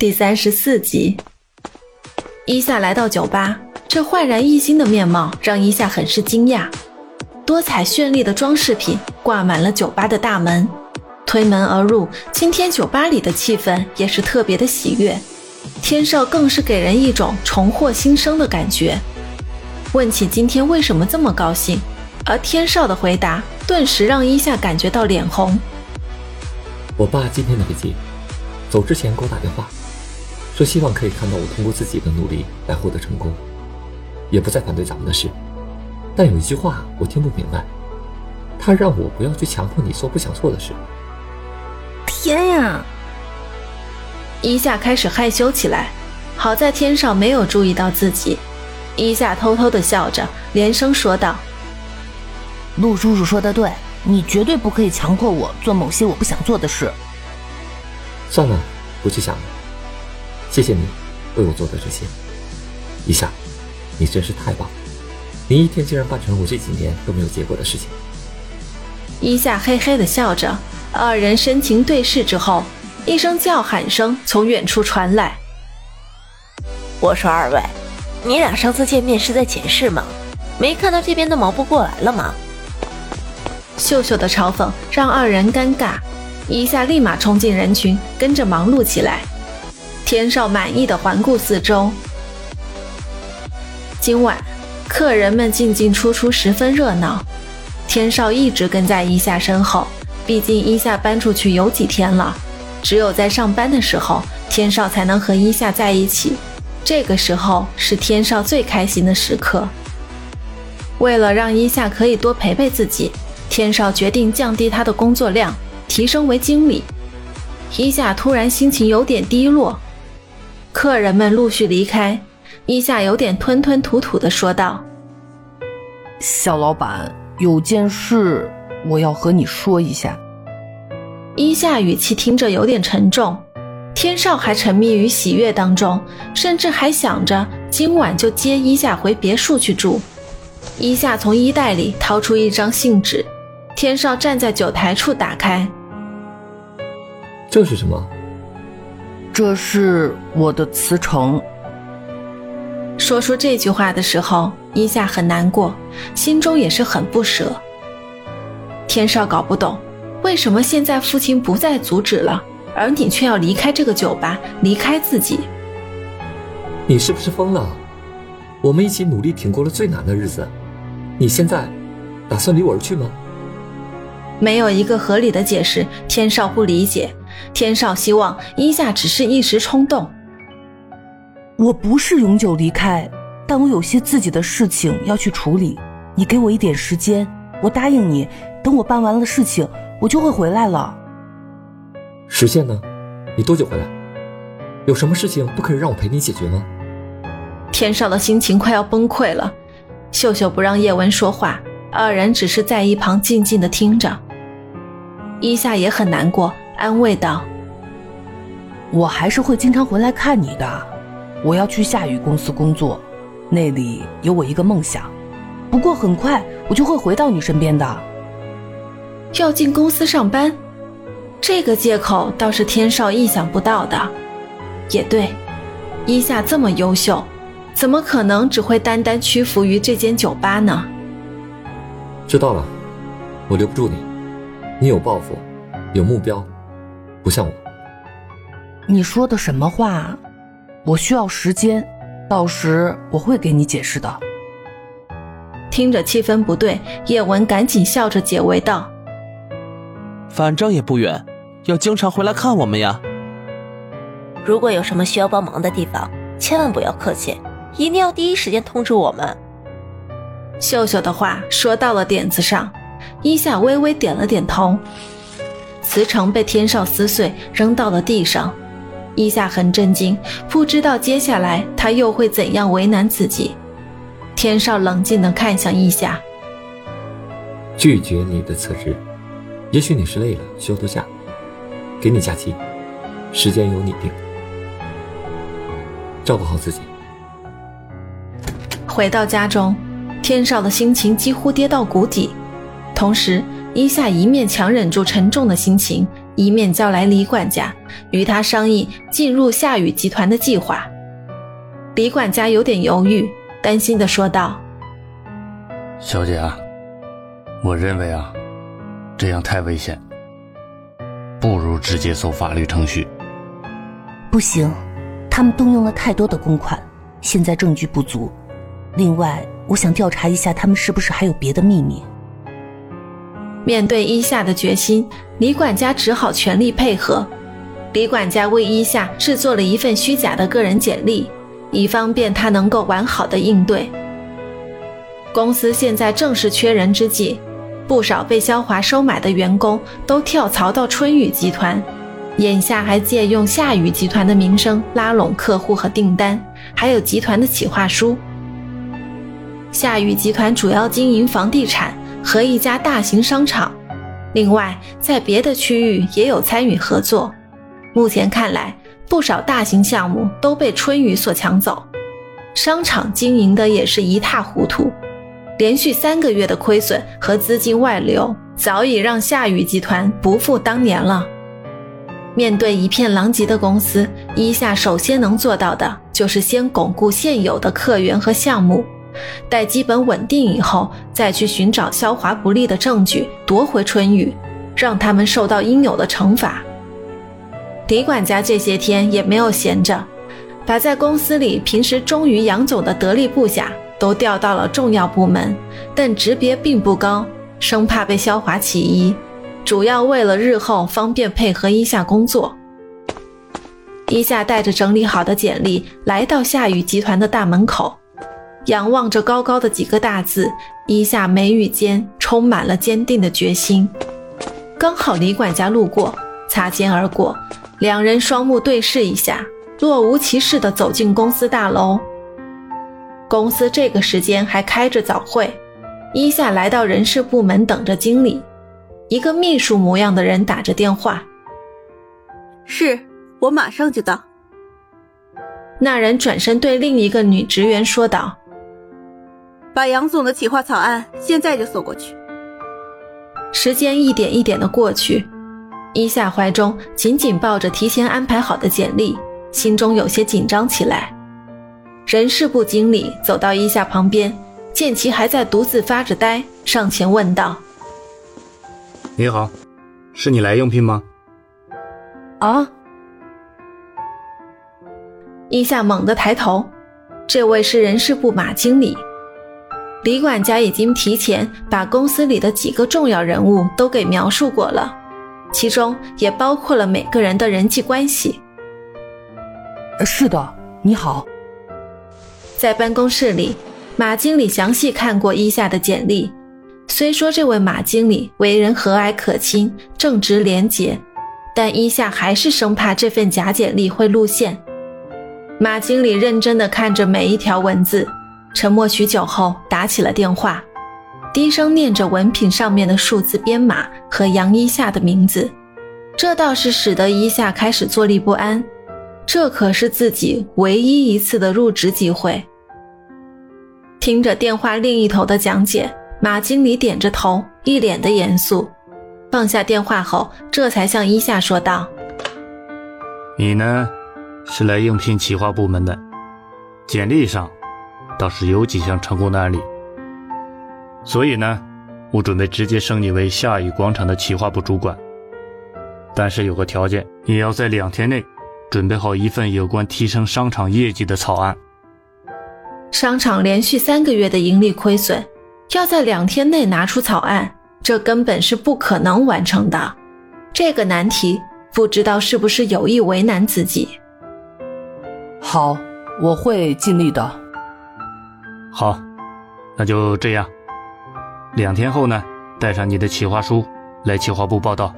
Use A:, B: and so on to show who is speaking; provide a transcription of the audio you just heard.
A: 第三十四集，伊夏来到酒吧，这焕然一新的面貌让伊夏很是惊讶。多彩绚丽的装饰品挂满了酒吧的大门，推门而入，今天酒吧里的气氛也是特别的喜悦。天少更是给人一种重获新生的感觉。问起今天为什么这么高兴，而天少的回答顿时让伊夏感觉到脸红。
B: 我爸今天没接，走之前给我打电话。说希望可以看到我通过自己的努力来获得成功，也不再反对咱们的事。但有一句话我听不明白，他让我不要去强迫你做不想做的事。
A: 天呀！伊夏开始害羞起来，好在天少没有注意到自己。伊夏偷偷的笑着，连声说道：“
C: 陆叔叔说的对，你绝对不可以强迫我做某些我不想做的事。”
B: 算了，不去想了。谢谢你为我做的这些，一夏，你真是太棒了！你一天竟然办成了我这几年都没有结果的事情。
A: 一夏嘿嘿的笑着，二人深情对视之后，一声叫喊声从远处传来：“
D: 我说二位，你俩上次见面是在前室吗？没看到这边都忙不过来了吗？”
A: 秀秀的嘲讽让二人尴尬，一夏立马冲进人群，跟着忙碌起来。天少满意的环顾四周，今晚客人们进进出出，十分热闹。天少一直跟在伊夏身后，毕竟伊夏搬出去有几天了，只有在上班的时候，天少才能和伊夏在一起。这个时候是天少最开心的时刻。为了让伊夏可以多陪陪自己，天少决定降低他的工作量，提升为经理。伊夏突然心情有点低落。客人们陆续离开，伊夏有点吞吞吐吐的说道：“
C: 小老板，有件事我要和你说一下。”
A: 伊夏语气听着有点沉重。天少还沉迷于喜悦当中，甚至还想着今晚就接伊夏回别墅去住。伊夏从衣袋里掏出一张信纸，天少站在酒台处打开。
B: 这是什么？
C: 这是我的辞呈。
A: 说出这句话的时候，伊夏很难过，心中也是很不舍。天少搞不懂，为什么现在父亲不再阻止了，而你却要离开这个酒吧，离开自己？
B: 你是不是疯了？我们一起努力挺过了最难的日子，你现在打算离我而去吗？
A: 没有一个合理的解释，天少不理解。天少希望伊夏只是一时冲动。
C: 我不是永久离开，但我有些自己的事情要去处理。你给我一点时间，我答应你，等我办完了事情，我就会回来了。
B: 时限呢？你多久回来？有什么事情不可以让我陪你解决吗？
A: 天少的心情快要崩溃了。秀秀不让叶文说话，二人只是在一旁静静的听着。伊夏也很难过。安慰道：“
C: 我还是会经常回来看你的。我要去夏雨公司工作，那里有我一个梦想。不过很快我就会回到你身边的。
A: 要进公司上班，这个借口倒是天少意想不到的。也对，伊夏这么优秀，怎么可能只会单单屈服于这间酒吧呢？
B: 知道了，我留不住你。你有抱负，有目标。”不像我，
C: 你说的什么话？我需要时间，到时我会给你解释的。
A: 听着气氛不对，叶文赶紧笑着解围道：“
E: 反正也不远，要经常回来看我们呀。
D: 如果有什么需要帮忙的地方，千万不要客气，一定要第一时间通知我们。”
A: 秀秀的话说到了点子上，伊夏微微点了点头。辞呈被天少撕碎，扔到了地上。伊夏很震惊，不知道接下来他又会怎样为难自己。天少冷静地看向伊夏，
B: 拒绝你的辞职。也许你是累了，需要多假，给你假期，时间由你定。照顾好自己。
A: 回到家中，天少的心情几乎跌到谷底，同时。伊夏一面强忍住沉重的心情，一面叫来李管家，与他商议进入夏雨集团的计划。李管家有点犹豫，担心的说道：“
F: 小姐啊，我认为啊，这样太危险，不如直接走法律程序。”
C: 不行，他们动用了太多的公款，现在证据不足。另外，我想调查一下，他们是不是还有别的秘密。
A: 面对伊夏的决心，李管家只好全力配合。李管家为伊夏制作了一份虚假的个人简历，以方便他能够完好的应对。公司现在正是缺人之际，不少被肖华收买的员工都跳槽到春雨集团，眼下还借用夏雨集团的名声拉拢客户和订单，还有集团的企划书。夏雨集团主要经营房地产。和一家大型商场，另外在别的区域也有参与合作。目前看来，不少大型项目都被春雨所抢走，商场经营的也是一塌糊涂，连续三个月的亏损和资金外流，早已让夏雨集团不复当年了。面对一片狼藉的公司，一夏首先能做到的就是先巩固现有的客源和项目。待基本稳定以后，再去寻找肖华不利的证据，夺回春雨，让他们受到应有的惩罚。李管家这些天也没有闲着，把在公司里平时忠于杨总的得力部下都调到了重要部门，但职别并不高，生怕被肖华起疑，主要为了日后方便配合一下工作。一夏带着整理好的简历来到夏雨集团的大门口。仰望着高高的几个大字，一下眉宇间充满了坚定的决心。刚好李管家路过，擦肩而过，两人双目对视一下，若无其事地走进公司大楼。公司这个时间还开着早会，一下来到人事部门等着经理。一个秘书模样的人打着电话：“
G: 是我马上就到。”
A: 那人转身对另一个女职员说道。
G: 把杨总的企划草案现在就送过去。
A: 时间一点一点的过去，伊夏怀中紧紧抱着提前安排好的简历，心中有些紧张起来。人事部经理走到伊夏旁边，见其还在独自发着呆，上前问道：“
F: 你好，是你来应聘吗？”
C: 啊！
A: 伊夏猛地抬头，这位是人事部马经理。李管家已经提前把公司里的几个重要人物都给描述过了，其中也包括了每个人的人际关系。
C: 是的，你好。
A: 在办公室里，马经理详细看过伊夏的简历。虽说这位马经理为人和蔼可亲、正直廉洁，但伊夏还是生怕这份假简历会露馅。马经理认真地看着每一条文字。沉默许久后，打起了电话，低声念着文凭上面的数字编码和杨一夏的名字，这倒是使得一夏开始坐立不安。这可是自己唯一一次的入职机会。听着电话另一头的讲解，马经理点着头，一脸的严肃。放下电话后，这才向一夏说道：“
F: 你呢，是来应聘企划部门的，简历上。”倒是有几项成功的案例，所以呢，我准备直接升你为夏雨广场的企划部主管。但是有个条件，你要在两天内准备好一份有关提升商场业绩的草案。
A: 商场连续三个月的盈利亏损，要在两天内拿出草案，这根本是不可能完成的。这个难题，不知道是不是有意为难自己。
C: 好，我会尽力的。
F: 好，那就这样。两天后呢，带上你的企划书来企划部报道。